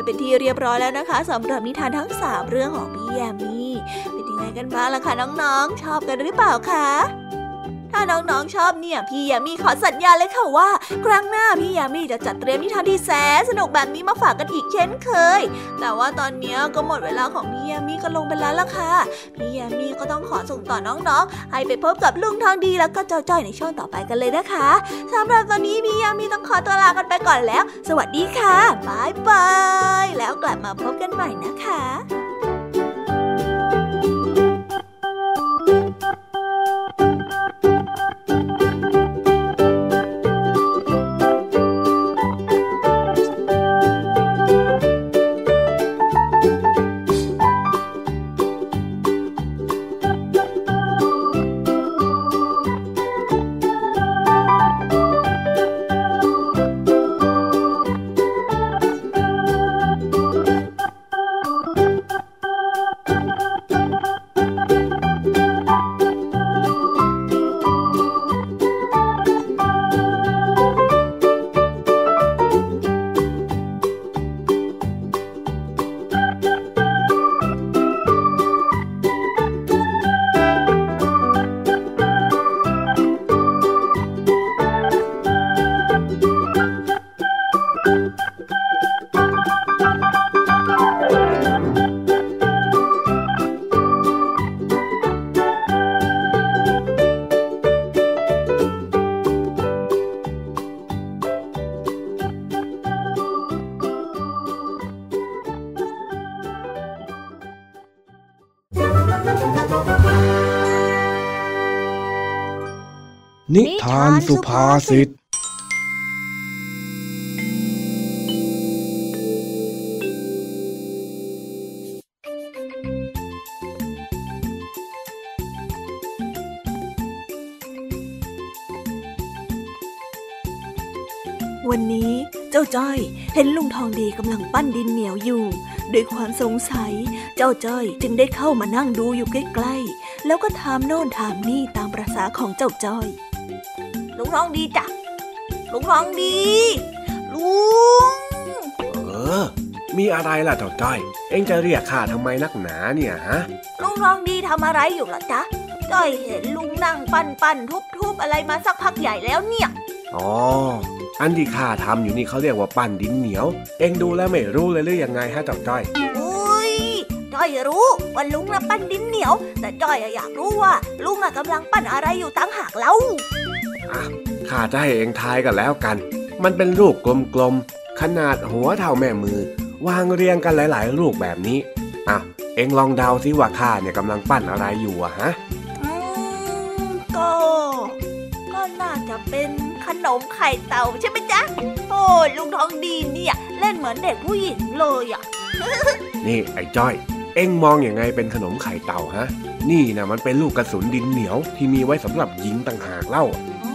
เป็นที่เรียบร้อยแล้วนะคะสำหรับนิทานทั้ง 3 เรื่องของพี่แยมมี่เป็นยังไงกันบ้างล่ะคะน้องๆ ชอบกันหรือเปล่าคะ ถ้าน้องๆชอบเนี่ย พี่ยามีขอสัญญาเลยค่ะว่า ครั้งหน้าพี่ยามีจะจัดเตรียมนิทานที่แสนสนุกแบบนี้มาฝากกันอีกเช่นเคย แต่ว่าตอนนี้ก็หมดเวลาของพี่ยามีก็ลงไปแล้วล่ะค่ะ พี่ยามีก็ต้องขอส่งต่อน้องๆ ให้ไปพบกับลุงทองดีแล้วก็เจ้าจ้อยในช่วงต่อไปกันเลยนะคะสำหรับตอนนี้พี่ยามีต้องขอตัวลากันไปก่อนแล้ว สวัสดีค่ะบายบายแล้วกลับมาพบกันใหม่นะคะ นิทานสุภาษิต วันนี้เจ้าจ้อย เห็นลุงทองดีกำลังปั้นดินเหนียวอยู่ ด้วยความสงสัย เจ้าจ้อยจึงได้เข้ามานั่งดูอยู่ใกล้ๆ แล้วก็ถามโน่นถามนี่ตามประษาของเจ้าจ้อย ลุงทองดีจ้ะ ลุงทองดี ลุง เออ มีอะไรล่ะเจ้าจ้อย เอ็งจะเรียกข้าทำไมนักหนาเนี่ยฮะ ลุงทองดีทำอะไรอยู่ล่ะจ๊ะ จ้อยเห็นลุงนั่งปั้นปั้นทุบทุบอะไรมาสักพักใหญ่แล้วเนี่ย อ๋อ อันที่ข้าทำอยู่นี่เขาเรียกว่าปั้นดินเหนียว เอ็งดูแล้วไม่รู้เลยหรือยังไงฮะเจ้าจ้อยอุ้ยจ้อยรู้ว่าลุงน่ะปั้นดินเหนียว แต่จ้อยอะอยากรู้ว่า ลุงอะกำลังปั้นอะไรอยู่ตั้งหากเล่าอะข้าจะให้เอ็งทายกันแล้วกัน มันเป็นลูกกลมๆขนาดหัวเท่าแม่มือ วางเรียงกันหลาย ๆ ลูกแบบนี้อะเอ็งลองเดาซิว่าข้าเนี่ยกำลังปั้นอะไรอยู่อะฮะอืมก็ก็น่าจะเป็น ขนมไข่เต่าใช่ไหมจ๊ะ โอ้ยลุงทองดีเนี่ย เล่นเหมือนเด็กผู้หญิงเลยอะนี่ไอ้จ้อย เอ็งมองอย่างไงเป็นขนมไข่เต่าฮะ นี่นะมันเป็นลูกกระสุนดินเหนียวที่มีไว้สำหรับยิงต่างหากเล่าอ๋อ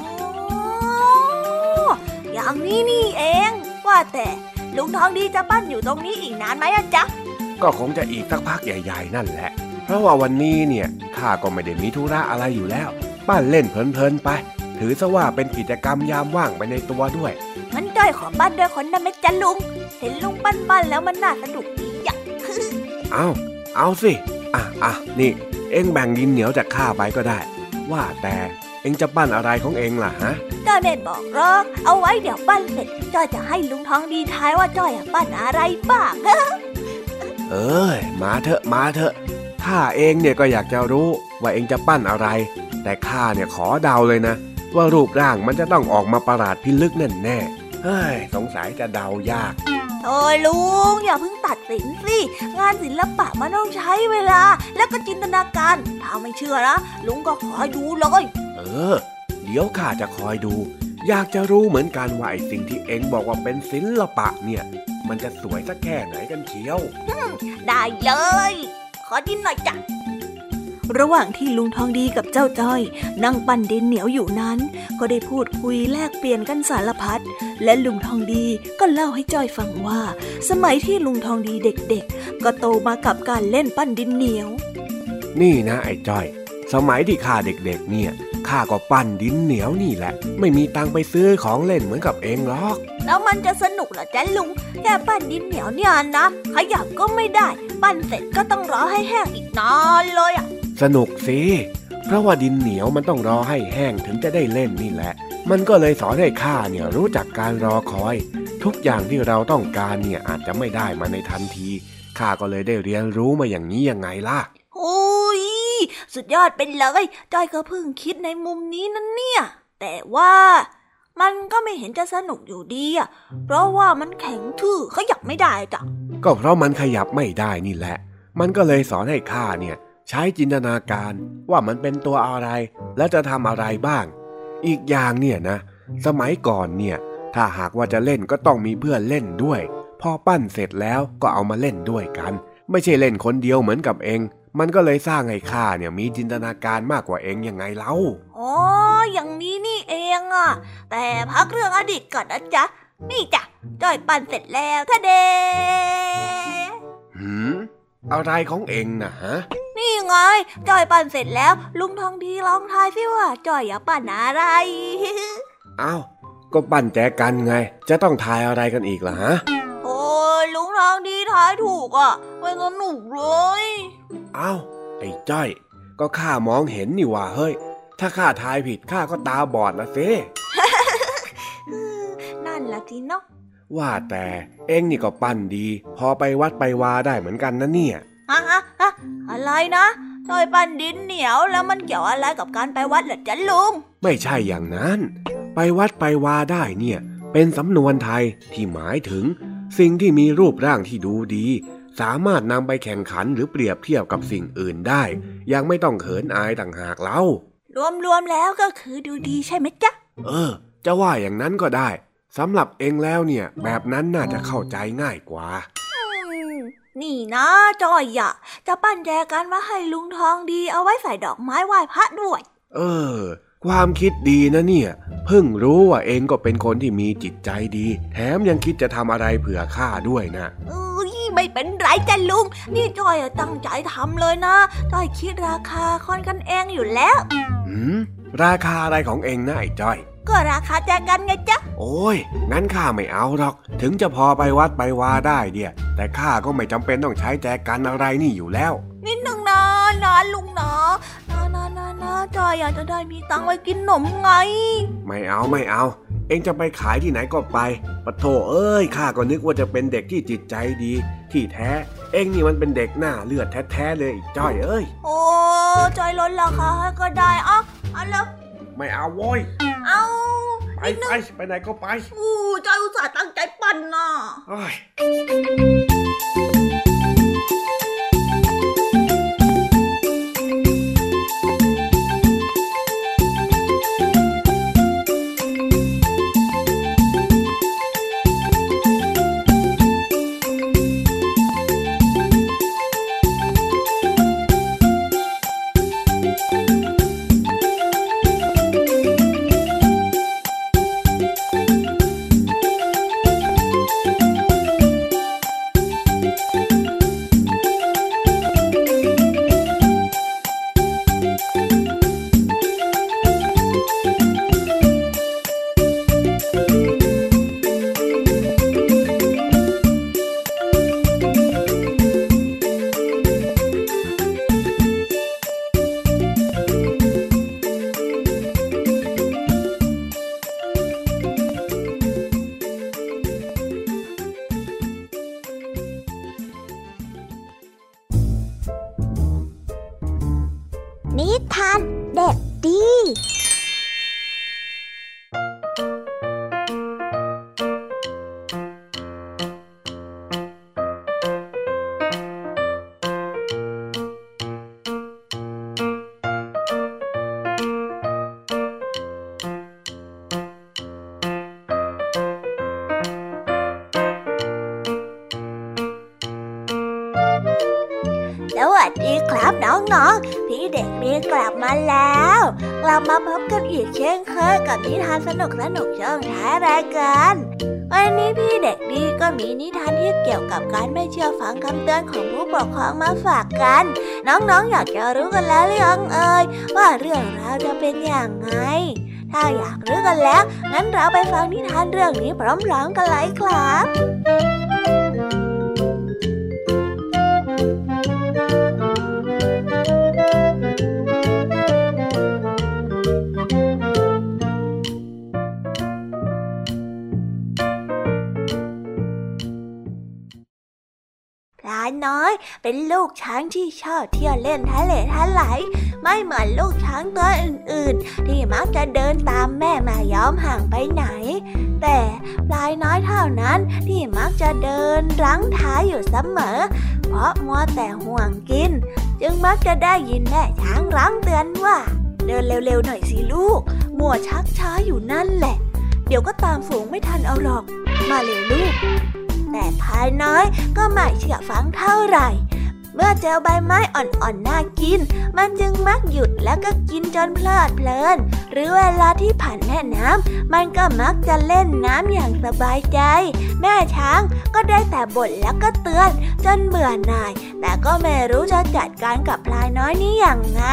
อย่างนี้นี่เอง ว่าแต่ลุงทองดีจะปั้นอยู่ตรงนี้อีกนานไหมอะจ๊ะ ก็คงจะอีกสักพักใหญ่ ๆ นั่นแหละ เพราะว่าวันนี้เนี่ยข้าก็ไม่ได้มีธุระอะไรอยู่แล้ว ปั้นเล่นเพลินๆไป ถือซะว่าเป็นกิจกรรมยามว่างไปในตัวด้วยงั้นจ้อยขอปั้นด้วยคนได้ไหมจ๊ะลุง เห็นลุงปั้นปั้นๆแล้วมันน่าสนุกดีอะเอาเอาสิ อะอะนี่ เอ็งแบ่งดินเหนียวจากข้าไปก็ได้ ว่าแต่เอ็งจะปั้นอะไรของเอ็งล่ะฮะจ้อยไม่บอกหรอก เอาไว้เดี๋ยวปั้นเสร็จจ้อยจะให้ลุงทองดีทายว่าจ้อยอะปั้นอะไรบ้างเอ้ยมาเถอะมาเถอะข้าเองเนี่ยก็อยากจะรู้ว่าเอ็งจะปั้นอะไร แต่ข้าเนี่ยขอเดาเลยนะ ว่ารูปร่างมันจะต้องออกมาประหลาดพิลึกแน่แน่ๆเฮ้ย สงสัยจะเดายากโอ้ยลุง อย่าเพิ่งตัดสินสิ งานศิลปะมันต้องใช้เวลา แล้วก็จินตนาการ ถ้าไม่เชื่อนะลุงก็ขอดูเลยเออ เดี๋ยวข้าจะคอยดู อยากจะรู้เหมือนกันว่าไอ้สิ่งที่เอ็งบอกว่าเป็นศิลปะเนี่ย มันจะสวยสักแค่ไหนกันเชียวได้เลย ขอดินหน่อยจ้ะ ระหว่างที่ลุงทองดีกับเจ้าจ้อย นั่งปั้นดินเหนียวอยู่นั้น ก็ได้พูดคุยแลกเปลี่ยนกันสารพัดและลุงทองดีก็เล่าให้จ้อยฟังว่า สมัยที่ลุงทองดีเด็กๆ ก็โตมากับการเล่นปั้นดินเหนียว นี่นะไอ้จ้อย สมัยที่ข้าเด็กๆ เนี่ยขข้าก็ปั้นดินเหนียวนี่แหละ ไม่มีตังไปซื้อของเล่นเหมือนกับเองหรอก แล้วมันจะสนุกเหรอจ๊ะลุงแค่ปั้นดินเหนียวเนี่ยนะขยับก็ไม่ได้ ปั้นเสร็จก็ต้องรอให้แห้งอีกนานเลยอะ สนุกสิเพราะว่าดินเหนียวมันต้องรอให้แห้งถึงจะได้เล่นนี่แหละ มันก็เลยสอนให้ข้าเนี่ยรู้จักการรอคอย ทุกอย่างที่เราต้องการเนี่ยอาจจะไม่ได้มาในทันทีข้าก็เลยได้เรียนรู้มาอย่างนี้ยังไงล่ะโอ้ยสุดยอดเป็นเลยจอยก็เพิ่งคิดในมุมนี้นั่นเนี่ย แต่ว่ามันก็ไม่เห็นจะสนุกอยู่ดีอะ เพราะว่ามันแข็งทื่อขยับไม่ได้จ้ะ ก็เพราะมันขยับไม่ได้นี่แหละ มันก็เลยสอนให้ข้าเนี่ย ใช้จินตนาการว่ามันเป็นตัวอะไร และจะทำอะไรบ้าง อีกอย่างเนี่ยนะ สมัยก่อนเนี่ย ถ้าหากว่าจะเล่นก็ต้องมีเพื่อนเล่นด้วย พอปั้นเสร็จแล้วก็เอามาเล่นด้วยกัน ไม่ใช่เล่นคนเดียวเหมือนกับเอง มันก็เลยสร้างให้ข้าเนี่ยมีจินตนาการมากกว่าเองยังไงเล่าอ๋ออย่างนี้นี่เองอะ แต่พักเรื่องอดีตก่อนนะจ๊ะ นี่จ้ะจอยปั่นเสร็จแล้วท่าเดหืม อะไรของเองนะฮะ นี่ไงจอยปั่นเสร็จแล้ว ลุงทองดีลองทายสิว่าจอยอยากปั่นอะไรเอ้าก็ปั้นแจกันไง จะต้องทายอะไรกันอีกล่ะฮะ โอ้ยลุงทองดีทายถูกอะไม่สนุกเลยเอ้าไอ้จ้อย ก็ข้ามองเห็นนี่ว่าเฮ้ย ถ้าข้าทายผิดข้าก็ตาบอดละเซนั่นละทีเนาะ ว่าแต่เอ็งนี่ก็ปั้นดี พอไปวัดไปวาได้เหมือนกันนะเนี่ยฮะฮะฮะอะไรนะจอยปั่นดินเหนียวแล้วมันเกี่ยวอะไรกับการไปวัดเหรอจ๊ะลุง ไม่ใช่อย่างนั้น ไปวัดไปวาได้เนี่ย เป็นสำนวนไทยที่หมายถึง สิ่งที่มีรูปร่างที่ดูดี สามารถนำไปแข่งขันหรือเปรียบเทียบกับสิ่งอื่นได้ ยังไม่ต้องเขินอายต่างหากเล่ารวมๆแล้วก็คือดูดีใช่ไหมจ๊ะ เออ จะว่าอย่างนั้นก็ได้ สำหรับเองแล้วเนี่ย แบบนั้นน่าจะเข้าใจง่ายกว่าอืมนี่นะจอยอะจะปั้นแจกันมาให้ลุงทองดีเอาไว้ใส่ดอกไม้ไหว้พระด้วย เออ ความคิดดีนะเนี่ย เพิ่งรู้ว่าเองก็เป็นคนที่มีจิตใจดี แถมยังคิดจะทำอะไรเผื่อข้าด้วยนะเอ้ยไม่เป็นไรจ้ะลุง นี่จอยอะตั้งใจทำเลยนะจอยคิดราคาค่อนกันเองอยู่แล้วหืม ราคาอะไรของเองนะไอ้จ้อย ก็ราคาแจกันไงจ๊ะ โอ้ย งั้นข้าไม่เอาหรอก ถึงจะพอไปวัดไปวาได้เดียแต่ข้าก็ไม่จำเป็นต้องใช้แจกันอะไรนี่อยู่แล้ว นิดหนึ่งนะนะลุงนะนะนะนะนะจอยอยากจะได้มีตังค์ไว้กินขนมไง ไม่เอาไม่เอา เองจะไปขายที่ไหนก็ไปปะโถเอ้ยข้าก็นึกว่าจะเป็นเด็กที่จิตใจดี ที่แท้ เองนี่มันเป็นเด็กหน้าเลือดแท้ๆเลยไอ้จ้อยเอ้ย โอ้จอยลดราคาให้ก็ได้อะเอาแล้ว ไม่เอาโว้ยเอาไปนิดหนึไปงไปไหนก็ไปอู้จอยอุตส่าห์ตั้งใจปั่นน่ะ อีกเช่นเคยกับนิทานสนุกสนุกช่องท้ายรายการวันนี้พี่เด็กดีก็มีนิทานที่เกี่ยวกับการไม่เชื่อฟังคำเตือนของผู้ปกครองมาฝากกัน น้องๆออยากจะรู้กันแล้วหรือยังเอ่ยว่าเรื่องราวจะเป็นอย่างไง ถ้าอยากรู้กันแล้ว งั้นเราไปฟังนิทานเรื่องนี้พร้อมๆกันเลยครับ เป็นลูกช้างที่ชอบเที่ยวเล่นทะเลทะไหลไม่เหมือนลูกช้างตัวอื่นๆ ที่มักจะเดินตามแม่มาย้อมห่างไปไหน แต่ปลายน้อยเท่านั้นที่มักจะเดินรั้งท้ายอยู่เสมอ เพราะมัวแต่ห่วงกิน จึงมักจะได้ยินแม่ช้างรั้งเตือนว่า เดินเร็วๆหน่อยสิลูก มัวชักช้าอยู่นั่นแหละ เดี๋ยวก็ตามฝูงไม่ทันเอาหรอก มาเร็วลูกแต่พายน้อยก็ไม่เชื่อฟังเท่าไหร่ เมื่อเจอใบไม้อ่อนๆน่ากิน มันจึงมักหยุดแล้วก็กินจนเพลิดเพลิน หรือเวลาที่ผ่านแม่น้ำมันก็มักจะเล่นน้ำอย่างสบายใจ แม่ช้างก็ได้แต่บ่นแล้วก็เตือน จนเบื่อหน่าย แต่ก็ไม่รู้จะจัดการกับพลายน้อยนี้อย่างไง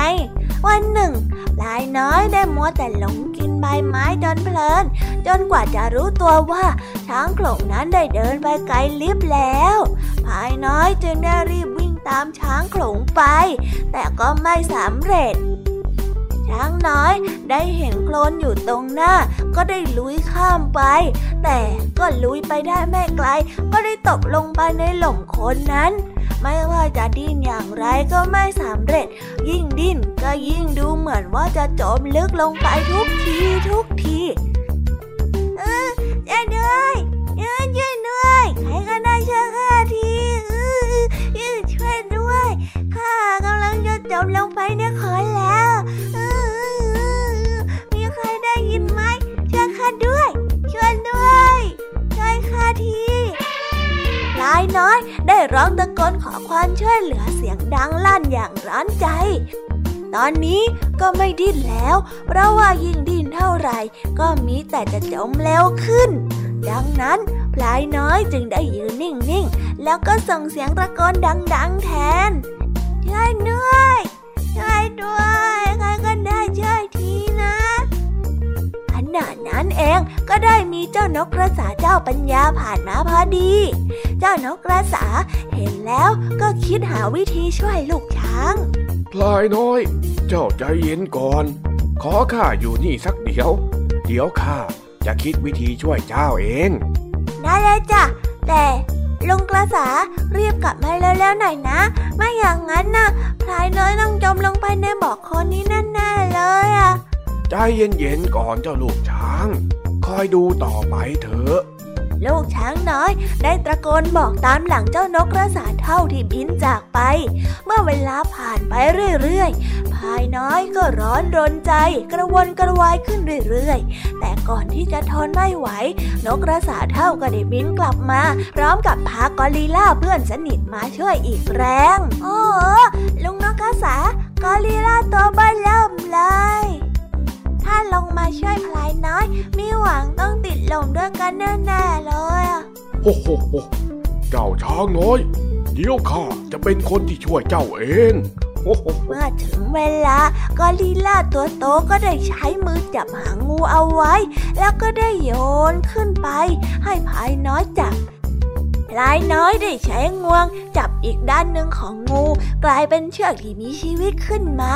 วันหนึ่งพลายน้อยได้มัวแต่หลงกินใบไม้จนเพลิน จนกว่าจะรู้ตัวว่าช้างโขลงนั้นได้เดินไปไกลลิบแล้วพลายน้อยจึงได้รีบวิ่ง ตามช้างโขลงไป แต่ก็ไม่สำเร็จ ช้างน้อยได้เห็นโคลนอยู่ตรงหน้า ก็ได้ลุยข้ามไป แต่ก็ลุยไปได้ไม่ไกล ก็ได้ตกลงไปในหล่มโคลนนั้นไม่ว่าจะดิ้นอย่างไรก็ไม่สำเร็จ ยิ่งดิ้นก็ยิ่งดูเหมือนว่าจะจมลึกลงไปทุกทีทุกทีเออช่วยด้วยเออช่วยด้วยใครก็ได้ช่วยข้าที ข้ากำลังจะจมลงไปในโคลนแล้วมีใครได้ยินไหมช่วยข้าด้วย ช่วยด้วยช่วยข้าทีลายน้อยได้ร้องตะโกนขอความช่วยเหลือเสียงดังลั่นอย่างร้อนใจ ตอนนี้ก็ไม่ดิ้นแล้ว เพราะว่ายิ่งดิ้นเท่าไหร่ ก็มีแต่จะจมเร็วขึ้น ดังนั้นพลายน้อยจึงได้ยืนนิ่งๆ แล้วก็ส่งเสียงตะโกนดัง ๆ แทน ช่วยด้วยช่วยด้วยใครก็ได้ช่วยทีนะขณะนั้นเองก็ได้มีเจ้านกกระสาเจ้าปัญญาผ่านมาพอดี เจ้านกกระสาเห็นแล้วก็คิดหาวิธีช่วยลูกช้างพลายน้อย เจ้าใจเย็นก่อน ขอข้าอยู่นี่สักเดี๋ยว เดี๋ยวข้าจะคิดวิธีช่วยเจ้าเอง ได้เลยจ้ะแต่ ลุงกระสารีบกลับมาเร็วๆหน่อยนะ ไม่อย่างนั้นนะพลายน้อยต้องจมลงไปในบ่อโคลนนี้แน่ๆเลยอะใจเย็นๆก่อนเจ้าลูกช้าง คอยดูต่อไปเถอะ ลูกช้างน้อย ได้ตะโกนบอกตามหลังเจ้านกกระสาเท่าที่บินจากไป เมื่อเวลาผ่านไปเรื่อยๆ พายน้อยก็ร้อนรนใจ กระวนกระวายขึ้นเรื่อยๆ แต่ก่อนที่จะทนไม่ไหว นกกระสาเท่าก็ได้บินกลับมา พร้อมกับพากอริล่าเพื่อนสนิทมาช่วยอีกแรงโอ้ลุงนกกระสากอริล่าตัวบิ้ลเริ่มเลย ถ้าลงมาช่วยพลายน้อย มีหวังต้องติดลมด้วยกันแน่ๆเลยอะโอ้โหโหเจ้าช้างน้อย เดี๋ยวข้าจะเป็นคนที่ช่วยเจ้าเองโอ้โหเมื่อถึงเวลากอริลลาตัวโตก็ได้ใช้มือจับหางงูเอาไว้ แล้วก็ได้โยนขึ้นไป ให้พายน้อยจับพลายน้อยได้ใช้งวง จับอีกด้านหนึ่งของงู กลายเป็นเชือกที่มีชีวิตขึ้นมา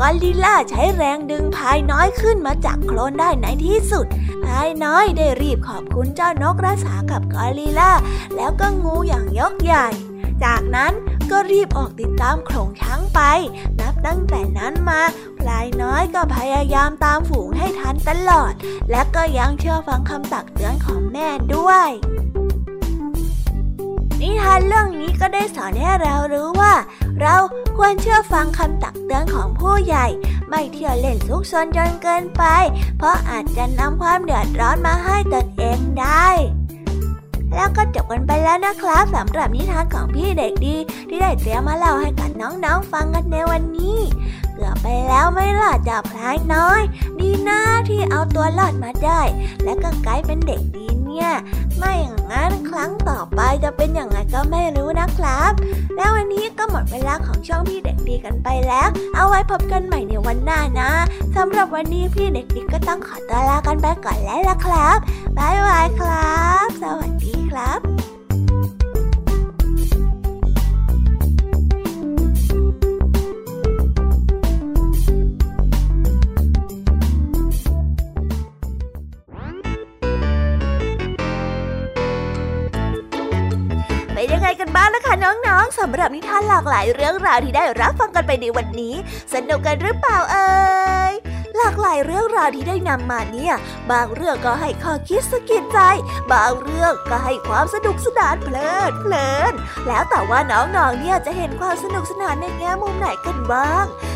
กอริล่าใช้แรงดึงพายน้อยขึ้นมาจากโคลนได้ในที่สุด พายน้อยได้รีบขอบคุณเจ้านกกระสากับกอริลล่า แล้วก็งูอย่างยกใหญ่ จากนั้นก็รีบออกติดตามโขลงช้างไป นับตั้งแต่นั้นมาพลายน้อยก็พยายามตามฝูงให้ทันตลอด และก็ยังเชื่อฟังคำตักเตือนของแม่ด้วย นิทานเรื่องนี้ก็ได้สอนให้เรารู้ว่า เราควรเชื่อฟังคำตักเตือนของผู้ใหญ่ ไม่เที่ยวเล่นซุกซนจนเกินไป เพราะอาจจะนำความเดือดร้อนมาให้ตนเองได้แล้วก็จบกันไปแล้วนะครับสำหรับนิทานของพี่เด็กดี ที่ได้เตรียมมาเล่าให้กับน้องๆฟังกันในวันนี้เกือบไปแล้วไม่ล่ะจับพลายน้อย ดีนะที่เอาตัวรอดมาได้ และก็กลายเป็นเด็กดีเนี่ย ไม่อย่างนั้นครั้งต่อไปจะเป็นอย่างไรก็ไม่รู้นะครับ แล้ววันนี้ก็หมดเวลาของช่องพี่เด็กดีกันไปแล้ว เอาไว้พบกันใหม่ในวันหน้านะสำหรับวันนี้พี่เด็กดีก็ต้องขอตัวลากันไปก่อนแล้วล่ะครับบ๊ายบายครับ สวัสดีครับ เป็นยังไงกันบ้างนะคะน้องๆสำหรับนิทานหลากหลายเรื่องราวที่ได้รับฟังกันไปในวันนี้ สนุกกันหรือเปล่าเอ่ยหลากหลายเรื่องราวที่ได้นำมาเนี่ย บางเรื่องก็ให้ข้อคิดสะกิดใจ บางเรื่องก็ให้ความสนุกสนานเพลิดเพลิน แล้วแต่ว่าน้องๆ เนี่ยจะเห็นความสนุกสนานในแง่มุมไหนกันบ้าง